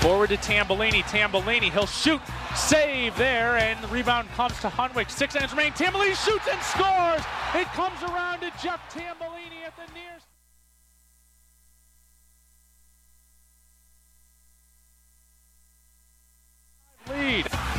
Forward to Tambellini. Tambellini, he'll shoot. Save there, and the rebound comes to Hunwick. Six seconds remain. Tambellini shoots and scores. It comes around to Jeff Tambellini at the near. Lead.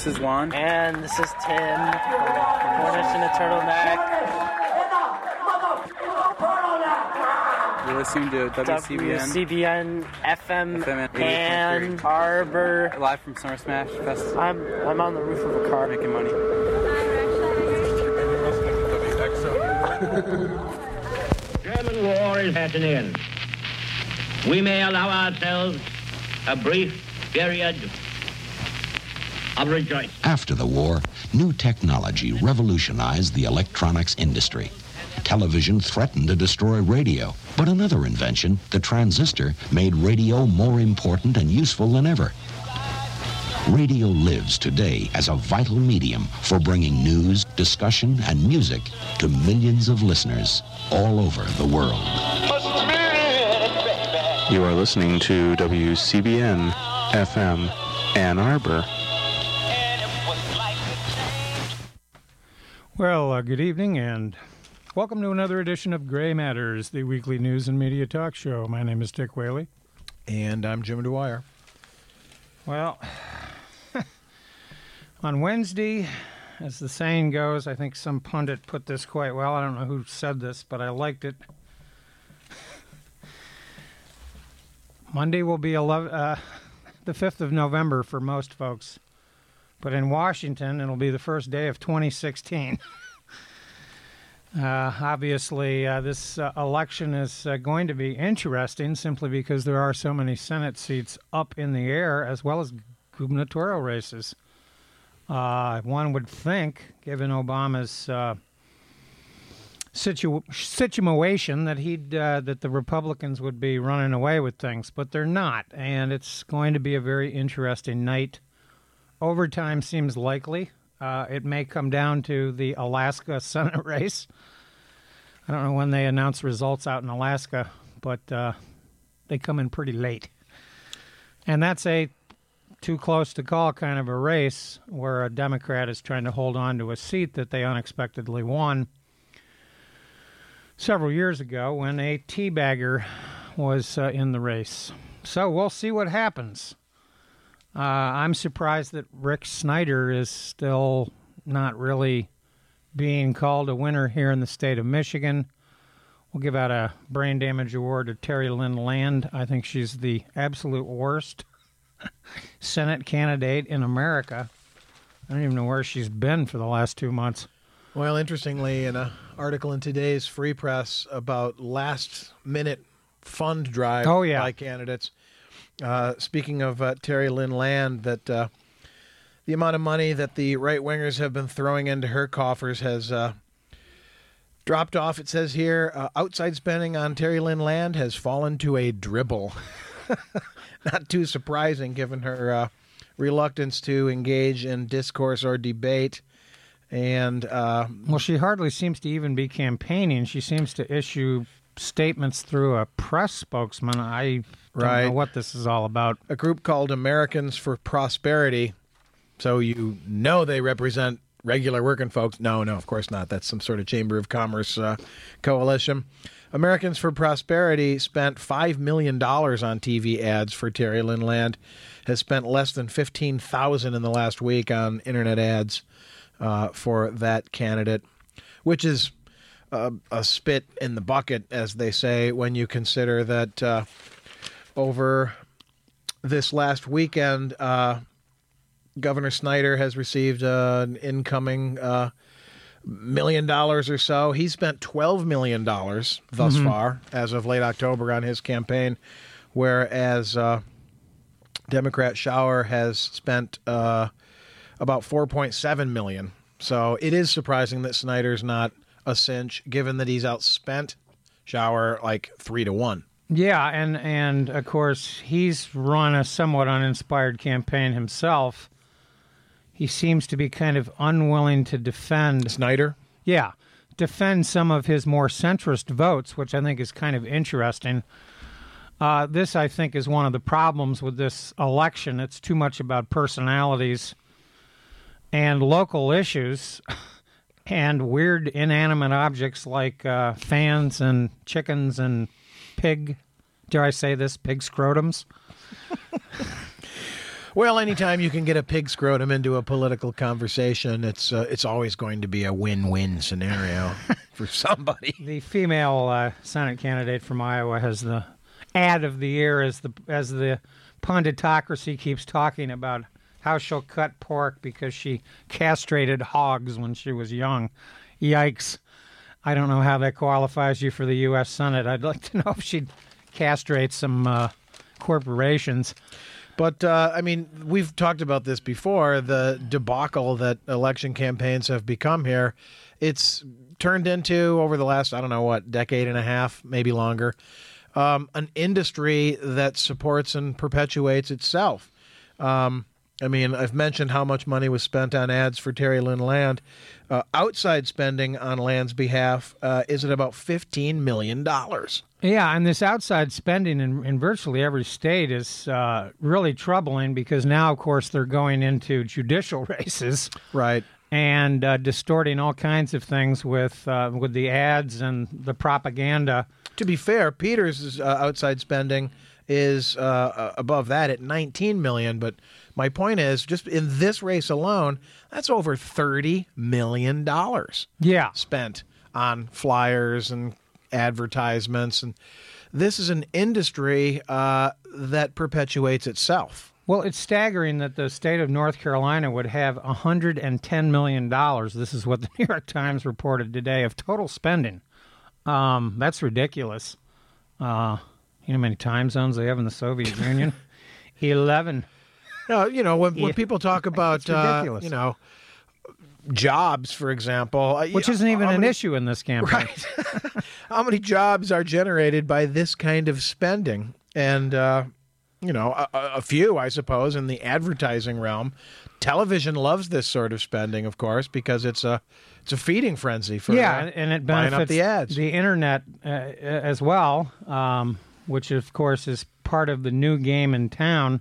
This is Juan. And this is Tim. Cornish in a turtleneck. You're listening to WCBN. WCBN FM, FM Ann Arbor. Live from Summer Smash Fest. I'm I'm on the roof of a car making money. German war is at an end. We may allow ourselves a brief period of rejoicing. After the war, new technology revolutionized the electronics industry. Television threatened to destroy radio, but another invention, the transistor, made radio more important and useful than ever. Radio lives today as a vital medium for bringing news, discussion, and music to millions of listeners all over the world. You are listening to WCBN FM Ann Arbor. Well, uh, good evening and welcome to another edition of Gray Matters, the weekly news and media talk show. My name is Dick Whaley. And I'm Jim Dwyer. Well, on Wednesday, as the saying goes, I think some pundit put this quite well. I don't know who said this, but I liked it. Monday will be 11, uh, the 5th of November for most folks. But in Washington, it'll be the first day of 2016. uh, obviously, uh, this uh, election is uh, going to be interesting simply because there are so many Senate seats up in the air, as well as gubernatorial races. Uh, one would think, given Obama's uh, situ- situation, that he'd that the Republicans would be running away with things, but they're not, and it's going to be a very interesting night overtime seems likely. Uh, it may come down to the Alaska Senate race. I don't know when they announce results out in Alaska, but uh, they come in pretty late. And that's a too close to call kind of a race where a Democrat is trying to hold on to a seat that they unexpectedly won several years ago when a teabagger was uh, in the race. So we'll see what happens. Uh, I'm surprised that Rick Snyder is still not really being called a winner here in the state of Michigan. We'll give out a brain damage award to Terry Lynn Land. I think she's the absolute worst Senate candidate in America. I don't even know where she's been for the last two months. Well, interestingly, in an article in today's Free Press about last minute fund drive oh, yeah. by candidates, uh, speaking of uh, Terry Lynn Land, that uh, the amount of money that the right wingers have been throwing into her coffers has uh, dropped off. It says here uh, outside spending on Terry Lynn Land has fallen to a dribble. Not too surprising given her uh, reluctance to engage in discourse or debate. And well, she hardly seems to even be campaigning. She seems to issue statements through a press spokesman. I don't know what this is all about. A group called Americans for Prosperity. So you know they represent regular working folks. No, no, of course not. That's some sort of Chamber of Commerce uh, coalition. Americans for Prosperity spent $5 million on TV ads for Terry Lynn Land, has spent less than 15000 in the last week on internet ads uh, for that candidate, which is uh, a spit in the bucket, as they say, when you consider that uh, over this last weekend, uh, Governor Snyder has received uh, an incoming uh, million dollars or so. He spent twelve million dollars thus Mhm. far, as of late October, on his campaign, whereas uh, Democrat Schauer has spent uh, about 4.7 million. So it is surprising that Snyder's not a cinch, given that he's outspent Schauer like three to one. Yeah, and and of course he's run a somewhat uninspired campaign himself. He seems to be kind of unwilling to defend Snyder. Yeah, defend some of his more centrist votes, which I think is kind of interesting. Uh, this, I think, is one of the problems with this election. It's too much about personalities and local issues and weird inanimate objects like uh, fans and chickens and pig. Dare I say this? Pig scrotums. Well, anytime you can get a pig scrotum into a political conversation, it's uh, it's always going to be a win-win scenario for somebody. The female uh, Senate candidate from Iowa has the ad of the year as the as the punditocracy keeps talking about how she'll cut pork because she castrated hogs when she was young. Yikes! I don't know how that qualifies you for the U.S. Senate. I'd like to know if she'd castrate some uh, corporations. But uh, I mean, we've talked about this before. The debacle that election campaigns have become here, it's turned into over the last I don't know what decade and a half, maybe longer, um, an industry that supports and perpetuates itself. Um, I mean, I've mentioned how much money was spent on ads for Terry Lynn Land. Uh, outside spending on Land's behalf uh, is at about fifteen million dollars. Yeah, and this outside spending in, in virtually every state is uh, really troubling because now, of course, they're going into judicial races, right, and uh, distorting all kinds of things with uh, with the ads and the propaganda. To be fair, Peters' uh, outside spending is uh, above that at 19 million, but my point is, just in this race alone, that's over 30 million dollars. Yeah, spent on flyers and advertisements, and this is an industry uh, that perpetuates itself. Well, it's staggering that the state of North Carolina would have $110 million. This is what the New York Times reported today of total spending. Um, that's ridiculous. Uh, you know how many time zones they have in the Soviet Union? 11. No, you know, when, when people talk about, uh, you know, jobs, for example, uh, which isn't even an issue in this campaign. Right. how many jobs are generated by this kind of spending? And, uh, you know, a, a, few, I suppose, in the advertising realm. Television loves this sort of spending, of course, because it's a it's a feeding frenzy for yeah, uh, and it benefits the ads, the internet uh, as well, um, which of course is part of the new game in town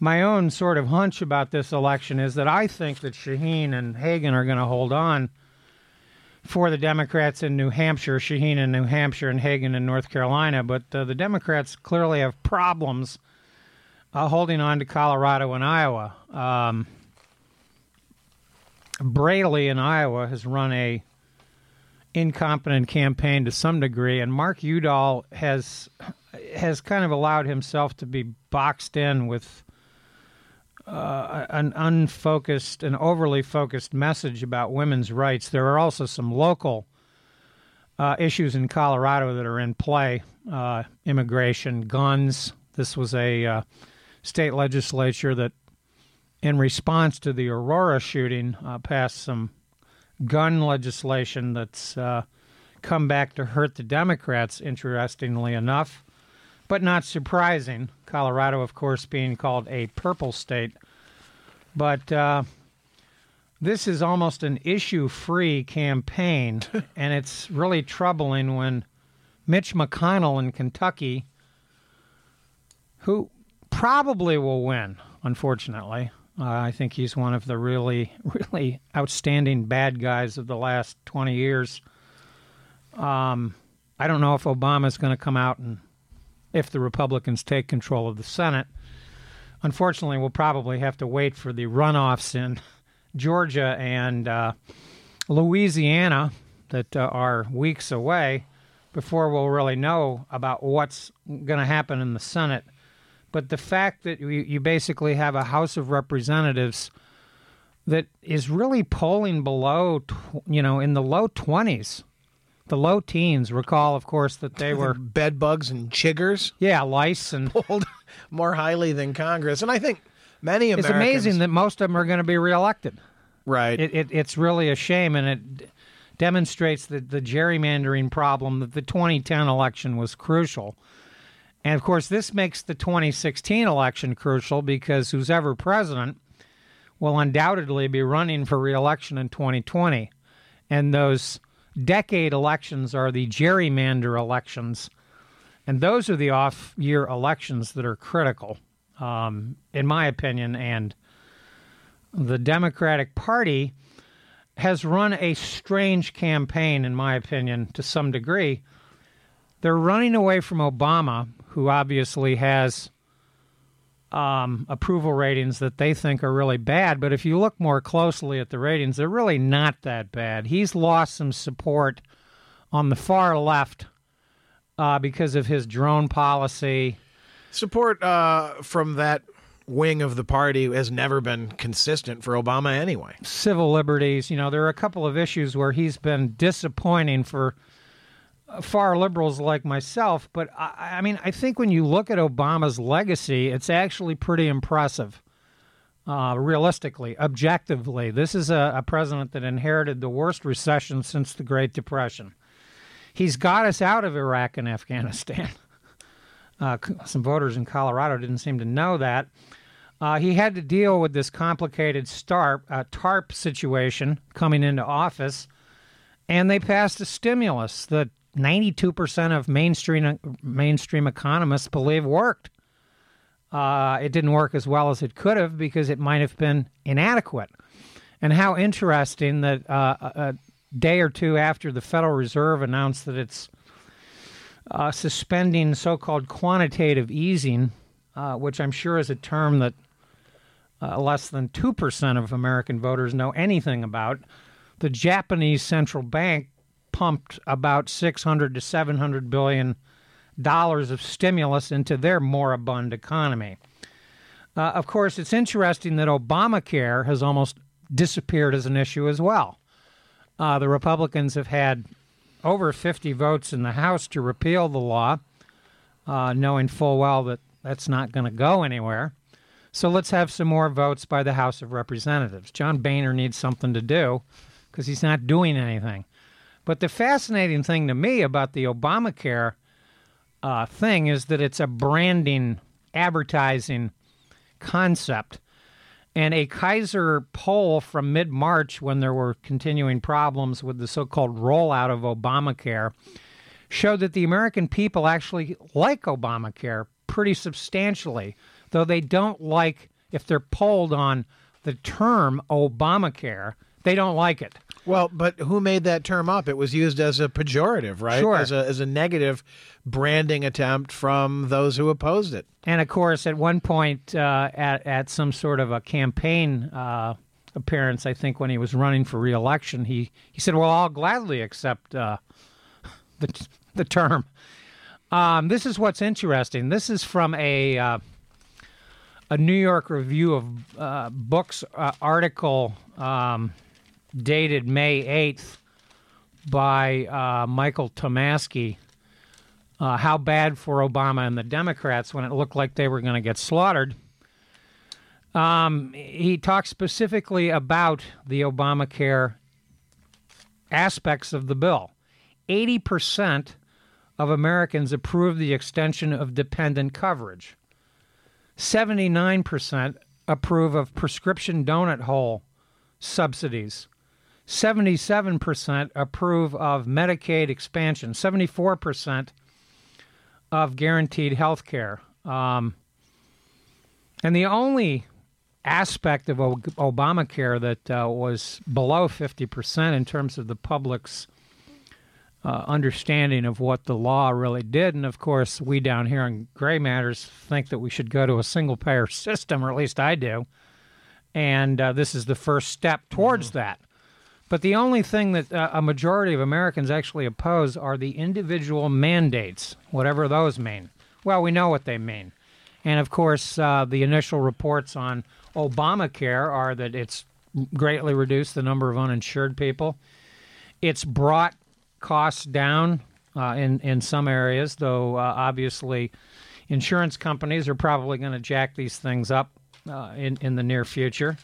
my own sort of hunch about this election is that I think that Shaheen and Hagan are going to hold on for the Democrats in New Hampshire, Shaheen in New Hampshire, and Hagan in North Carolina. But uh, the Democrats clearly have problems uh, holding on to Colorado and Iowa. Um, Braley in Iowa has run a incompetent campaign to some degree, and Mark Udall has has kind of allowed himself to be boxed in with uh, an unfocused and overly focused message about women's rights. There are also some local uh, issues in Colorado that are in play uh, immigration, guns. This was a uh, state legislature that, in response to the Aurora shooting, uh, passed some gun legislation that's uh, come back to hurt the Democrats, interestingly enough but not surprising. Colorado, of course, being called a purple state. But uh, this is almost an issue free campaign, and it's really troubling when Mitch McConnell in Kentucky, who probably will win, unfortunately. Uh, I think he's one of the really, really outstanding bad guys of the last 20 years. Um, I don't know if Obama's going to come out and if the Republicans take control of the Senate. Unfortunately, we'll probably have to wait for the runoffs in Georgia and uh, Louisiana that uh, are weeks away before we'll really know about what's going to happen in the Senate. But the fact that you, you basically have a House of Representatives that is really polling below, you know, in the low 20s the low teens. Recall, of course, that they were bed bugs and chiggers. Yeah, lice and polled more highly than Congress, and I think many Americans. It's amazing that most of them are going to be reelected. Right. It, it, it's really a shame, and it demonstrates that the gerrymandering problem that the 2010 election was crucial. And of course, this makes the 2016 election crucial because who's ever president will undoubtedly be running for reelection in 2020. And those decade elections are the gerrymander elections. And those are the off year elections that are critical, um, in my opinion. And the Democratic Party has run a strange campaign, in my opinion, to some degree. They're running away from Obama, who obviously has um, approval ratings that they think are really bad. But if you look more closely at the ratings, they're really not that bad. He's lost some support on the far left uh, because of his drone policy. Support uh, from that wing of the party has never been consistent for Obama anyway. Civil liberties, you know, there are a couple of issues where he's been disappointing for far liberals like myself, but I, I, mean, I think when you look at Obama's legacy, it's actually pretty impressive. Uh, realistically, objectively, this is a, a, president that inherited the worst recession since the Great Depression. He's got us out of Iraq and Afghanistan. Uh, some voters in Colorado didn't seem to know that. Uh, he had to deal with this complicated STARP, uh, TARP situation coming into office, and they passed a stimulus that 92% of mainstream mainstream economists believe worked. Uh, it didn't work as well as it could have because it might have been inadequate. And how interesting that uh, a day or two after the Federal Reserve announced that it's uh, suspending so called quantitative easing, uh, which I'm sure is a term that uh, less than 2% of American voters know anything about, the Japanese central bank pumped about 600 to 700 billion dollars of stimulus into their moribund economy. Uh, of course, it's interesting that Obamacare has almost disappeared as an issue as well. Uh, the Republicans have had over 50 votes in the House to repeal the law, uh, knowing full well that that's not going to go anywhere. So let's have some more votes by the House of Representatives. John Boehner needs something to do because he's not doing anything. But the fascinating thing to me about the Obamacare uh, thing is that it's a branding, advertising concept. And a Kaiser poll from mid March, when there were continuing problems with the so called rollout of Obamacare, showed that the American people actually like Obamacare pretty substantially, though they don't like, if they're polled on the term Obamacare, they don't like it. Well, but who made that term up? It was used as a pejorative, right? Sure. As a, as a negative branding attempt from those who opposed it. And of course, at one point, uh, at, at some sort of a campaign uh, appearance, I think when he was running for reelection, he, he said, Well, I'll gladly accept uh, the, the term. Um, this is what's interesting. This is from a. Uh, a New York Review of uh, Books uh, article um, dated May 8th by uh, Michael Tomasky. Uh, how bad for Obama and the Democrats when it looked like they were going to get slaughtered. Um, he talks specifically about the Obamacare aspects of the bill. 80% of Americans approve the extension of dependent coverage. 79% approve of prescription donut hole subsidies. 77% approve of Medicaid expansion, 74% of guaranteed health care. Um, and the only aspect of o- Obamacare that uh, was below 50% in terms of the public's uh, understanding of what the law really did. And of course, we down here in Gray Matters think that we should go to a single payer system, or at least I do. And uh, this is the first step towards mm-hmm. that. But the only thing that uh, a majority of Americans actually oppose are the individual mandates, whatever those mean. Well, we know what they mean. And of course, uh, the initial reports on Obamacare are that it's greatly reduced the number of uninsured people. It's brought costs down uh, in in some areas, though uh, obviously insurance companies are probably going to jack these things up uh, in in the near future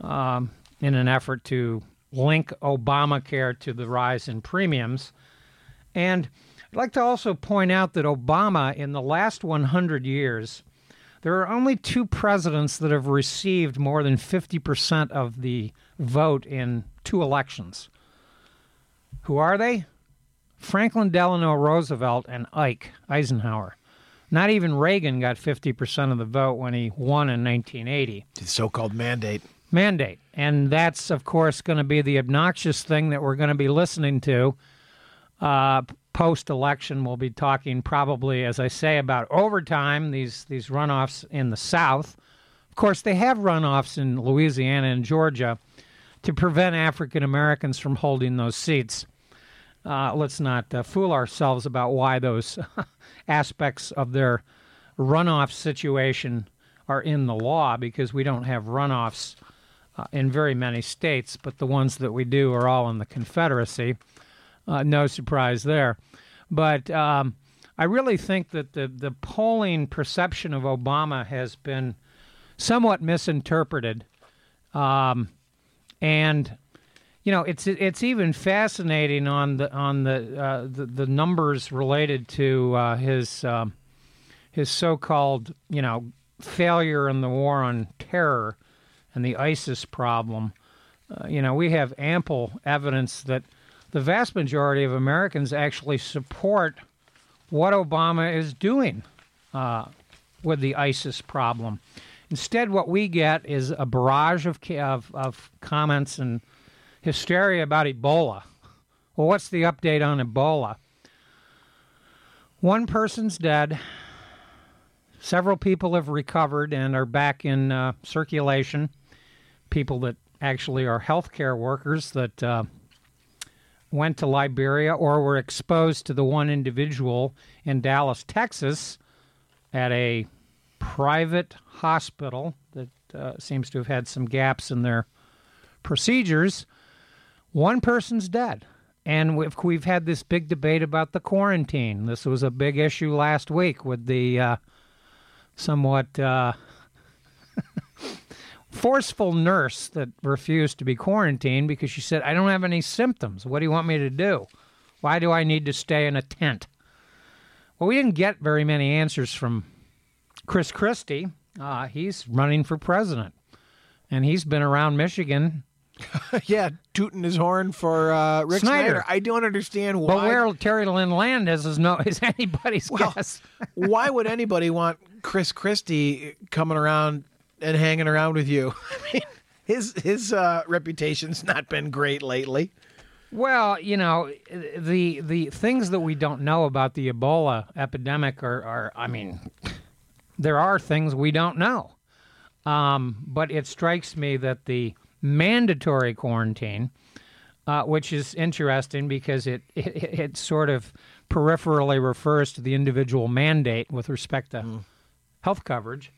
um, in an effort to link Obamacare to the rise in premiums. And I'd like to also point out that Obama, in the last 100 years, there are only two presidents that have received more than 50% of the vote in two elections. Who are they? Franklin Delano Roosevelt and Ike Eisenhower. Not even Reagan got 50% of the vote when he won in 1980. The so-called mandate. Mandate. And that's, of course, going to be the obnoxious thing that we're going to be listening to uh, post election. We'll be talking probably, as I say, about overtime, these, these runoffs in the South. Of course, they have runoffs in Louisiana and Georgia to prevent African Americans from holding those seats. Uh, let's not uh, fool ourselves about why those aspects of their runoff situation are in the law because we don't have runoffs uh, in very many states, but the ones that we do are all in the Confederacy. Uh, no surprise there. But um, I really think that the, the polling perception of Obama has been somewhat misinterpreted. Um, and you know, it's it's even fascinating on the on the uh, the, the, numbers related to uh, his um, his so-called you know failure in the war on terror and the ISIS problem. Uh, you know, we have ample evidence that the vast majority of Americans actually support what Obama is doing uh, with the ISIS problem. Instead, what we get is a barrage of, of, of comments and hysteria about Ebola. Well, what's the update on Ebola? One person's dead. Several people have recovered and are back in uh, circulation. People that actually are healthcare workers that uh, went to Liberia or were exposed to the one individual in Dallas, Texas, at a private hospital that uh, seems to have had some gaps in their procedures. One person's dead. And we've, we've had this big debate about the quarantine. This was a big issue last week with the uh, somewhat uh, forceful nurse that refused to be quarantined because she said, I don't have any symptoms. What do you want me to do? Why do I need to stay in a tent? Well, we didn't get very many answers from Chris Christie. Uh, he's running for president, and he's been around Michigan yeah, tooting his horn for uh, Rick Snyder. Snyder. I don't understand why. But where Terry Lynn Land is is no is anybody's well, guess. why would anybody want Chris Christie coming around and hanging around with you? I mean, his his uh, reputation's not been great lately. Well, you know, the the things that we don't know about the Ebola epidemic are, are I mean, there are things we don't know. Um, but it strikes me that the mandatory quarantine, uh, which is interesting because it, it, it sort of peripherally refers to the individual mandate with respect to mm. health coverage.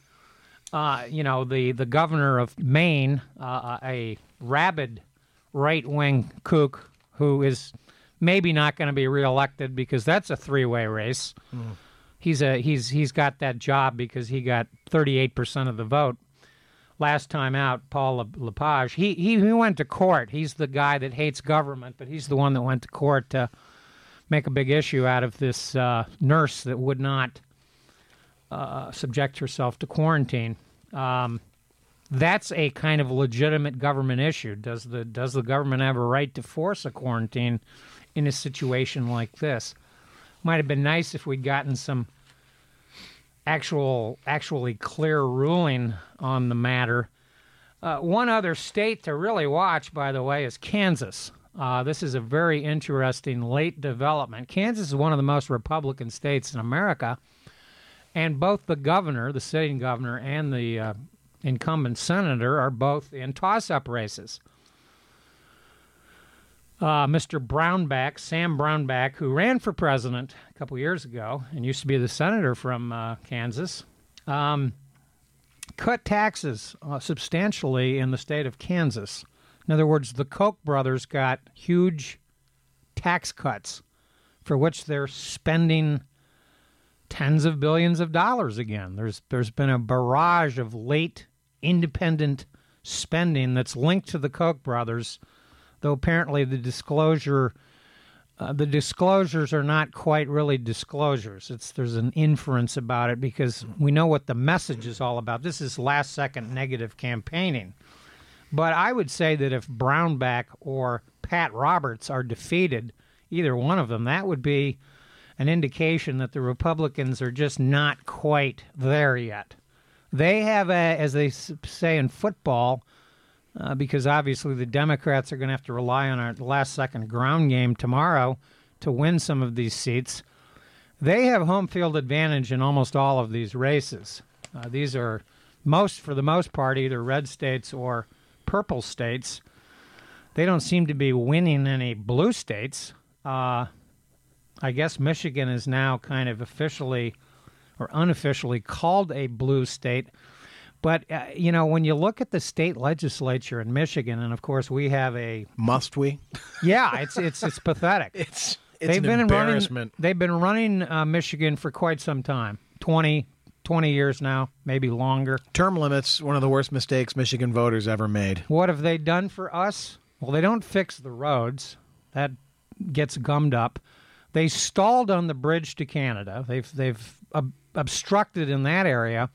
Uh, you know, the, the governor of Maine, uh, a rabid right wing kook who is maybe not going to be reelected because that's a three way race. Mm. He's a he's he's got that job because he got 38% of the vote last time out, Paul Lepage, he, he, he went to court. He's the guy that hates government, but he's the one that went to court to make a big issue out of this uh, nurse that would not uh, subject herself to quarantine. Um, that's a kind of legitimate government issue. Does the does the government have a right to force a quarantine in a situation like this? Might have been nice if we'd gotten some actual actually clear ruling on the matter. Uh, one other state to really watch, by the way, is Kansas. Uh, this is a very interesting late development. Kansas is one of the most Republican states in America, and both the governor, the sitting governor, and the uh, incumbent senator are both in toss-up races uh, Mr. Brownback, Sam Brownback, who ran for president a couple years ago and used to be the senator from uh, Kansas, um, cut taxes uh, substantially in the state of Kansas. In other words, the Koch brothers got huge tax cuts for which they're spending tens of billions of dollars again. There's there's been a barrage of late independent spending that's linked to the Koch brothers, though apparently the disclosure uh, the disclosures are not quite really disclosures. It's there's an inference about it because we know what the message is all about. This is last second negative campaigning. But I would say that if Brownback or Pat Roberts are defeated, either one of them, that would be an indication that the Republicans are just not quite there yet. They have, a, as they say in football, uh, because obviously the Democrats are going to have to rely on our last second ground game tomorrow to win some of these seats. They have home field advantage in almost all of these races. Uh, these are most, for the most part, either red states or purple states. They don't seem to be winning any blue states. Uh, I guess Michigan is now kind of officially or unofficially called a blue state. But uh, you know, when you look at the state legislature in Michigan, and of course we have a must we? Yeah, it's it's it's pathetic. It's it's they've been embarrassment. Running, they've been running uh, Michigan for quite some time 20, 20 years now, maybe longer. Term limits, one of the worst mistakes Michigan voters ever made. What have they done for us? Well, they don't fix the roads. That gets gummed up. They stalled on the bridge to Canada. They've they've ob- obstructed in that area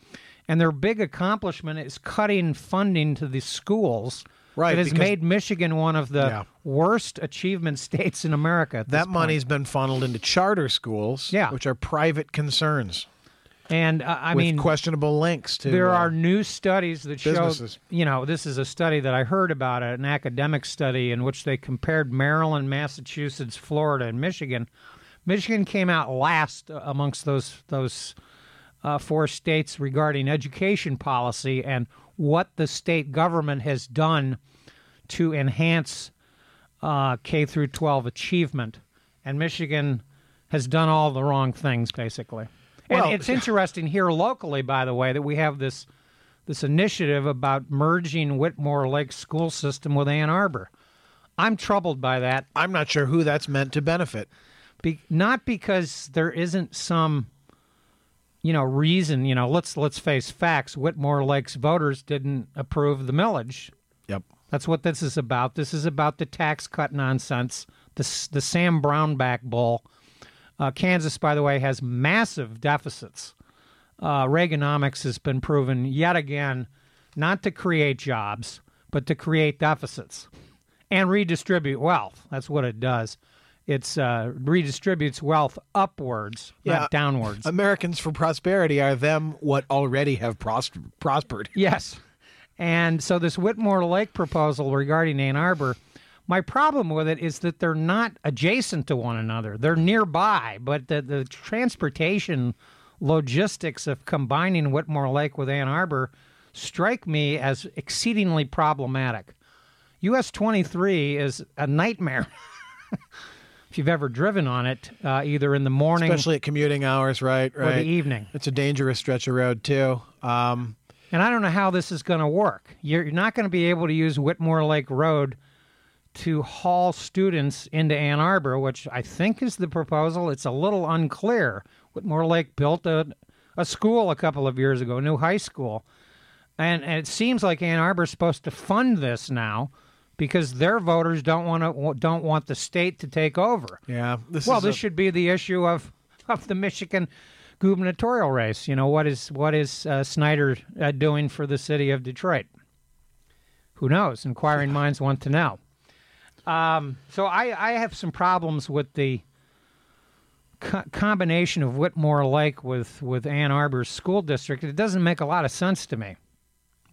and their big accomplishment is cutting funding to the schools. Right, that has made Michigan one of the Yeah. worst achievement states in America. That money's been funneled into charter schools, Yeah. which are private concerns and uh, I with mean, questionable links to. there uh, are new studies that show. businesses. You know, this is a study that I heard about, an academic study in which they compared Maryland, Massachusetts, Florida, and Michigan. Michigan came out last amongst those those uh, four states regarding education policy and what the state government has done to enhance uh, K through 12 achievement, and Michigan has done all the wrong things basically. And Well- it's interesting here locally, by the way, that we have this this initiative about merging Whitmore Lake school system with Ann Arbor. I'm troubled by that. I'm not sure who that's meant to benefit. Be, not because there isn't some you know reason you know let's let's face facts whitmore lake's voters didn't approve the millage Yep. that's what this is about this is about the tax cut nonsense the, the sam brownback bull uh, kansas by the way has massive deficits. Uh, reaganomics has been proven yet again not to create jobs but to create deficits and redistribute wealth. That's what it does. It's uh, redistributes wealth upwards not downwards. Americans for Prosperity are them what already have pros- prospered. Yes. And so this Whitmore Lake proposal regarding Ann Arbor, my problem with it is that they're not adjacent to one another. They're nearby, but the, the transportation logistics of combining Whitmore Lake with Ann Arbor strike me as exceedingly problematic. US 23 is a nightmare. if you've ever driven on it, uh, either in the morning Especially at commuting hours, right? right, or the evening. It's a dangerous stretch of road too. Um, And I don't know how this is going to work. You're you're not going to be able to use Whitmore Lake Road to haul students into Ann Arbor, which I think is the proposal. It's a little unclear. Whitmore Lake built a, a school a couple of years ago, a new high school. And, and it seems like Ann Arbor's supposed to fund this now because their voters don't want to don't want the state to take over. yeah. This Well, is this a- should be the issue of of the Michigan gubernatorial race. You know, what is what is uh, Snyder uh, doing for the city of Detroit? Who knows? Inquiring minds want to know. Um, so I, I have some problems with the co- combination of Whitmore Lake with with Ann Arbor's school district. It doesn't make a lot of sense to me.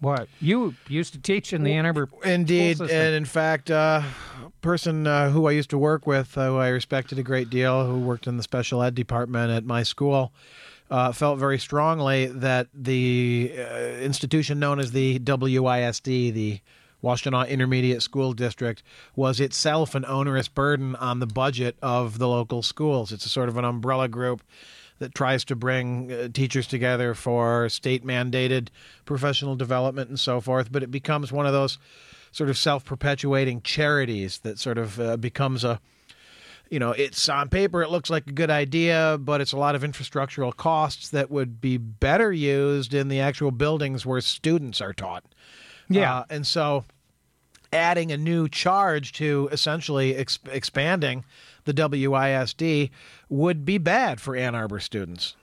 What you used to teach in the Ann Arbor Indeed, and in fact, uh, a person uh, who I used to work with, uh, who I respected a great deal, who worked in the special ed department at my school, uh, felt very strongly that the uh, institution known as the WISD, the Washtenaw Intermediate School District, was itself an onerous burden on the budget of the local schools. It's a sort of an umbrella group that tries to bring uh, teachers together for state mandated professional development and so forth, but it becomes one of those sort of self perpetuating charities that sort of uh, becomes a you know, it's on paper, it looks like a good idea, but it's a lot of infrastructural costs that would be better used in the actual buildings where students are taught. Yeah. Uh, and so adding a new charge to essentially ex- expanding the WISD would be bad for Ann Arbor students.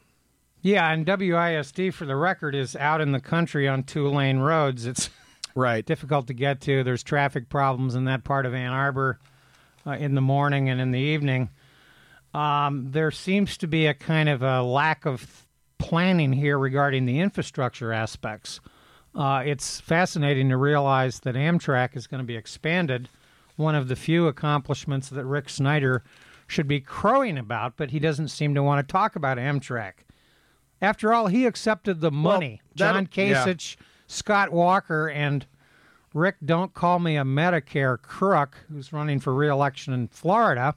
Yeah, and WISD, for the record, is out in the country on two lane roads. It's Right. difficult to get to. There's traffic problems in that part of Ann Arbor uh, in the morning and in the evening. Um, there seems to be a kind of a lack of planning here regarding the infrastructure aspects. Uh, it's fascinating to realize that Amtrak is going to be expanded, one of the few accomplishments that Rick Snyder should be crowing about, but he doesn't seem to want to talk about Amtrak. After all, he accepted the money. that'll- John Kasich, Scott Walker, and Rick, don't call me a Medicare crook, who's running for reelection in Florida,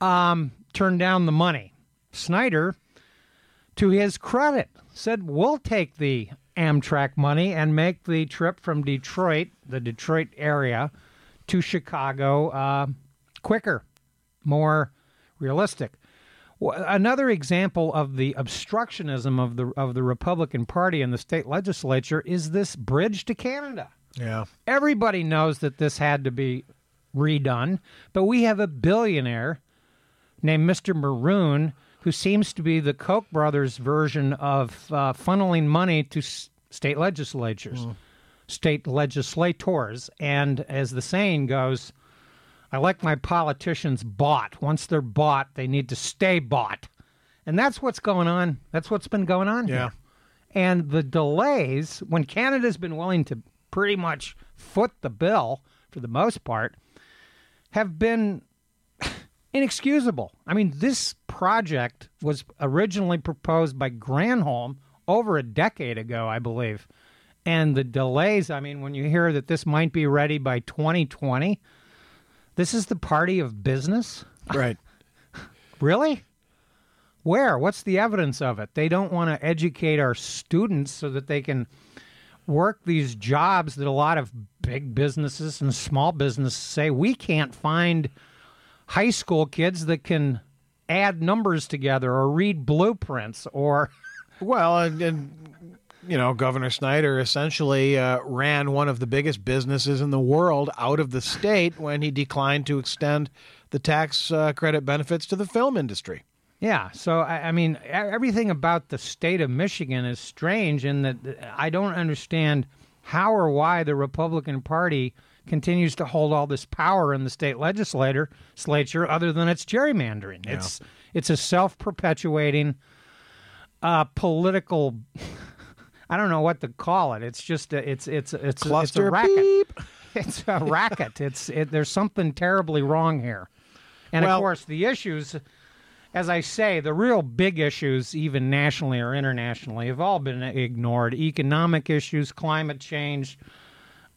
um, turned down the money. Snyder, to his credit, said, We'll take the Amtrak money and make the trip from Detroit, the Detroit area, to Chicago uh, quicker, more realistic. Another example of the obstructionism of the of the Republican Party in the state legislature is this bridge to Canada. Yeah. Everybody knows that this had to be redone, but we have a billionaire named Mr. Moroun who seems to be the Koch brothers version of uh, funneling money to s- state legislatures, state legislators. And as the saying goes, I like my politicians bought. Once they're bought, they need to stay bought. And that's what's going on. That's what's been going on Yeah. here. And the delays, when Canada's been willing to pretty much foot the bill for the most part, have been inexcusable. I mean, this project was originally proposed by Granholm over a decade ago, I believe. And the delays, I mean, when you hear that this might be ready by 2020, this is the party of business? Right. Really? Where? What's the evidence of it? They don't want to educate our students so that they can work these jobs that a lot of big businesses and small businesses say we can't find high school kids that can add numbers together or read blueprints or Well, and, and you know, Governor Snyder essentially uh, ran one of the biggest businesses in the world out of the state when he declined to extend the tax uh, credit benefits to the film industry. Yeah, so I, I mean, everything about the state of Michigan is strange in that I don't understand how or why the Republican Party continues to hold all this power in the state legislature, legislature other than it's gerrymandering. It's it's a self-perpetuating uh, political. I don't know what to call it. It's just a, it's it's it's it's a Cluster racket. beep. It's a racket. It's it, there's something terribly wrong here, and Well- of course the issues as I say, the real big issues, even nationally or internationally, have all been ignored. Economic issues, climate change,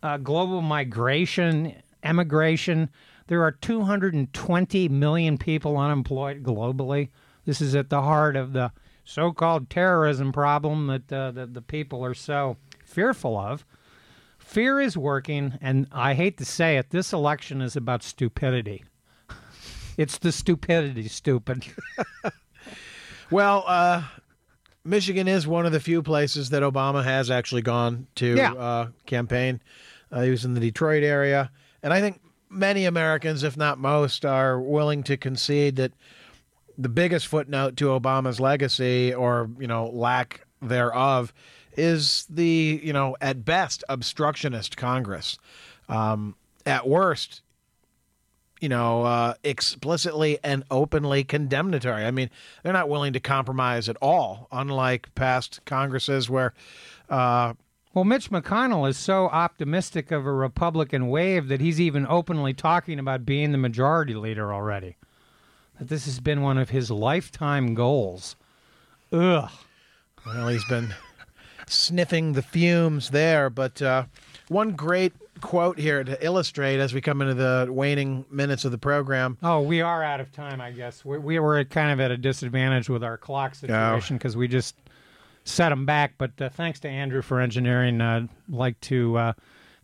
uh, global migration, emigration. There are 220 million people unemployed globally. This is at the heart of the so called terrorism problem that, uh, the people are so fearful of. Fear is working, and I hate to say it, this election is about stupidity. It's the stupidity, stupid. Well, uh, Michigan is one of the few places that Obama has actually gone to Yeah. uh, campaign. Uh, he was in the Detroit area, and I think many Americans, if not most, are willing to concede that the biggest footnote to Obama's legacy, or you know lack thereof, is the you know at best obstructionist Congress. Um, at worst, you know, uh, explicitly and openly condemnatory. I mean, they're not willing to compromise at all, unlike past Congresses where, uh, Well, Mitch McConnell is so optimistic of a Republican wave that he's even openly talking about being the majority leader already. That this has been one of his lifetime goals. Ugh. well, he's been sniffing the fumes there. But uh, one great quote here to illustrate as we come into the waning minutes of the program. Oh, we are out of time, I guess. We, we were kind of at a disadvantage with our clock situation because we just set them back. But uh, thanks to Andrew for engineering. Uh, like to uh,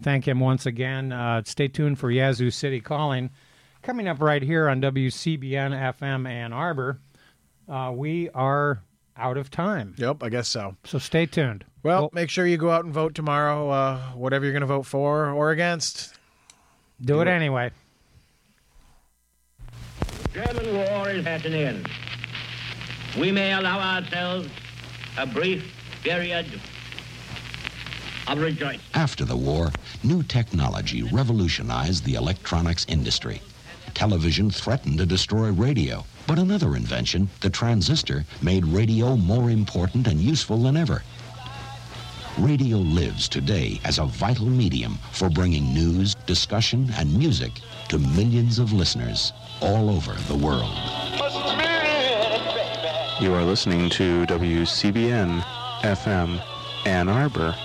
thank him once again. Uh, stay tuned for Yazoo City Calling. coming up right here on WCBN FM Ann Arbor, uh, we are out of time. Yep, I guess so. So stay tuned. Well, make sure you go out and vote tomorrow, uh, whatever you're going to vote for or against. Do it anyway. German war is at an end. We may allow ourselves a brief period of rejoicing. After the war, new technology revolutionized the electronics industry. Television threatened to destroy radio, but another invention, the transistor, made radio more important and useful than ever. Radio lives today as a vital medium for bringing news, discussion, and music to millions of listeners all over the world. You are listening to WCBN FM Ann Arbor.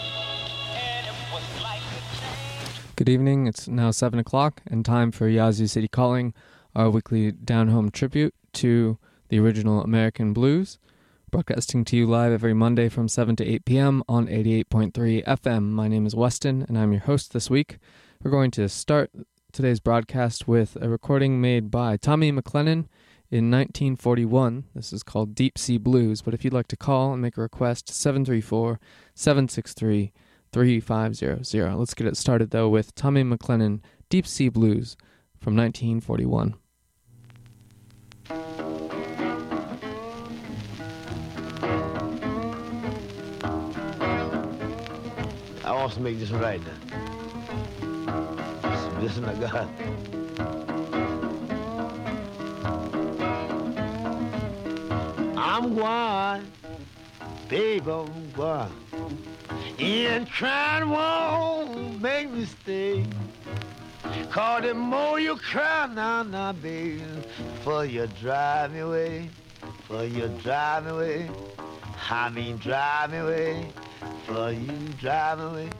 Good evening. It's now 7 o'clock and time for Yazoo City Calling, our weekly down home tribute to the original American blues. Broadcasting to you live every Monday from 7 to 8 p.m. on 88.3 FM. My name is Weston and I'm your host this week. We're going to start today's broadcast with a recording made by Tommy McClennan in 1941. This is called Deep Sea Blues, but if you'd like to call and make a request, 734 763 3500. Let's get it started though with Tommy McClennan, Deep Sea Blues from 1941. To make this right now. Listen to God. I'm going, baby, I'm going. And trying won't make me stay. Cause the more you cry now, now, baby, for you drive me away, for you drive me away. I mean, drive me away, for you drive me away.